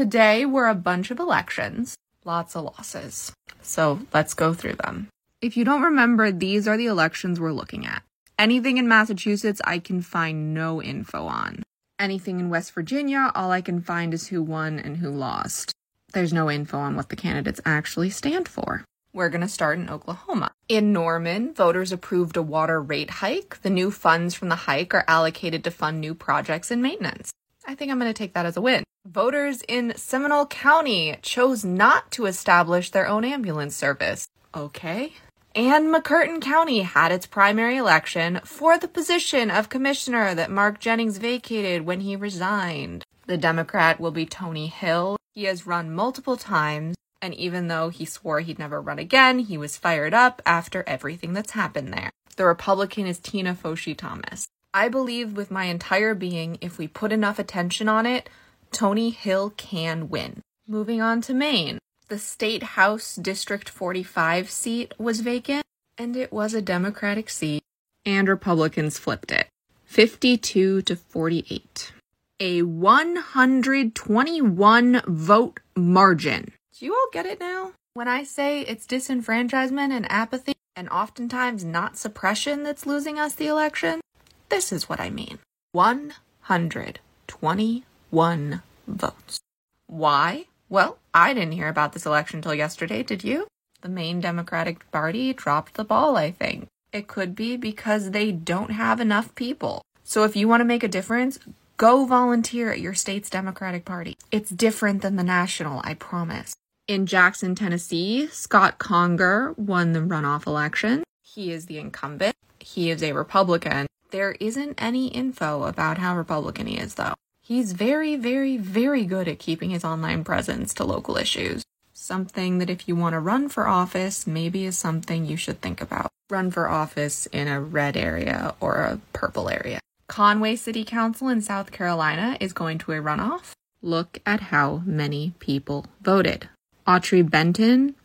Today were a bunch of elections, lots of losses. So let's go through them. If you don't remember, these are the elections we're looking at. Anything in Massachusetts, I can find no info on. Anything in West Virginia, all I can find is who won and who lost. There's no info on what the candidates actually stand for. We're going to start in Oklahoma. In Norman, voters approved a water rate hike. The new funds from the hike are allocated to fund new projects and maintenance. I think I'm going to take that as a win. Voters in Seminole County chose not to establish their own ambulance service. Okay. And McCurtain County had its primary election for the position of commissioner that Mark Jennings vacated when he resigned. The Democrat will be Tony Hill. He has run multiple times, and even though he swore he'd never run again, he was fired up after everything that's happened there. The Republican is Tina Foschi Thomas. I believe with my entire being, if we put enough attention on it, Tony Hill can win. Moving on to Maine. The State House District 45 seat was vacant, and it was a Democratic seat, and Republicans flipped it 52 to 48. A 121 vote margin. Do you all get it now? When I say it's disenfranchisement and apathy, and oftentimes not suppression that's losing us the election, this is what I mean 121 votes. Why? Well, I didn't hear about this election until yesterday, did you? The Maine Democratic Party dropped the ball, I think. It could be because they don't have enough people. So if you want to make a difference, go volunteer at your state's Democratic Party. It's different than the national, I promise. In Jackson, Tennessee, Scott Conger won the runoff election. He is the incumbent. He is a Republican. There isn't any info about how Republican he is, though. He's very, very, very good at keeping his online presence to local issues. Something that if you want to run for office, maybe is something you should think about. Run for office in a red area or a purple area. Conway City Council in South Carolina is going to a runoff. Look at how many people voted. Autry Benton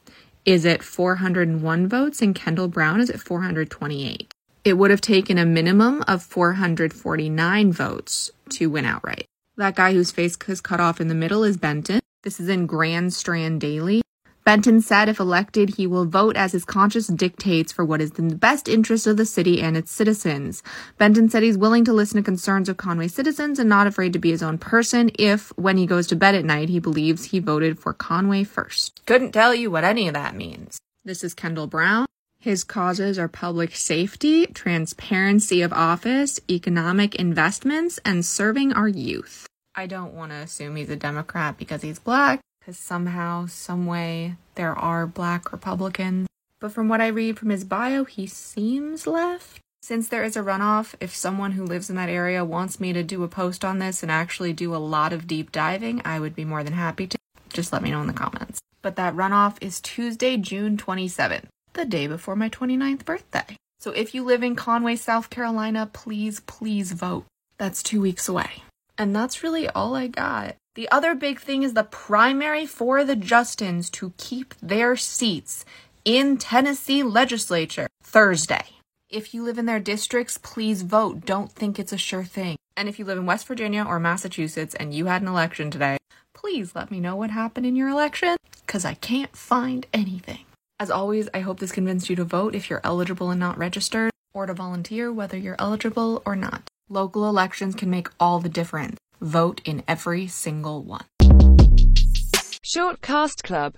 is at 401 votes and Kendall Brown is at 428. It would have taken a minimum of 449 votes to win outright. That guy whose face is cut off in the middle is Benton. This is in Grand Strand Daily. Benton said if elected, he will vote as his conscience dictates for what is in the best interest of the city and its citizens. Benton said he's willing to listen to concerns of Conway citizens and not afraid to be his own person if, when he goes to bed at night, he believes he voted for Conway first. Couldn't tell you what any of that means. This is Kendall Brown. His causes are public safety, transparency of office, economic investments, and serving our youth. I don't want to assume he's a Democrat because he's black, because somehow, someway, there are black Republicans. But from what I read from his bio, he seems left. Since there is a runoff, if someone who lives in that area wants me to do a post on this and actually do a lot of deep diving, I would be more than happy to. Just let me know in the comments. But that runoff is Tuesday, June 27th the day before my 29th birthday. So if you live in Conway, South Carolina, please, please vote. That's two weeks away. And that's really all I got. The other big thing is the primary for the Justins to keep their seats in Tennessee legislature Thursday. If you live in their districts, please vote. Don't think it's a sure thing. And if you live in West Virginia or Massachusetts and you had an election today, please let me know what happened in your election because I can't find anything. As always, I hope this convinced you to vote if you're eligible and not registered, or to volunteer whether you're eligible or not. Local elections can make all the difference. Vote in every single one. Short Cast Club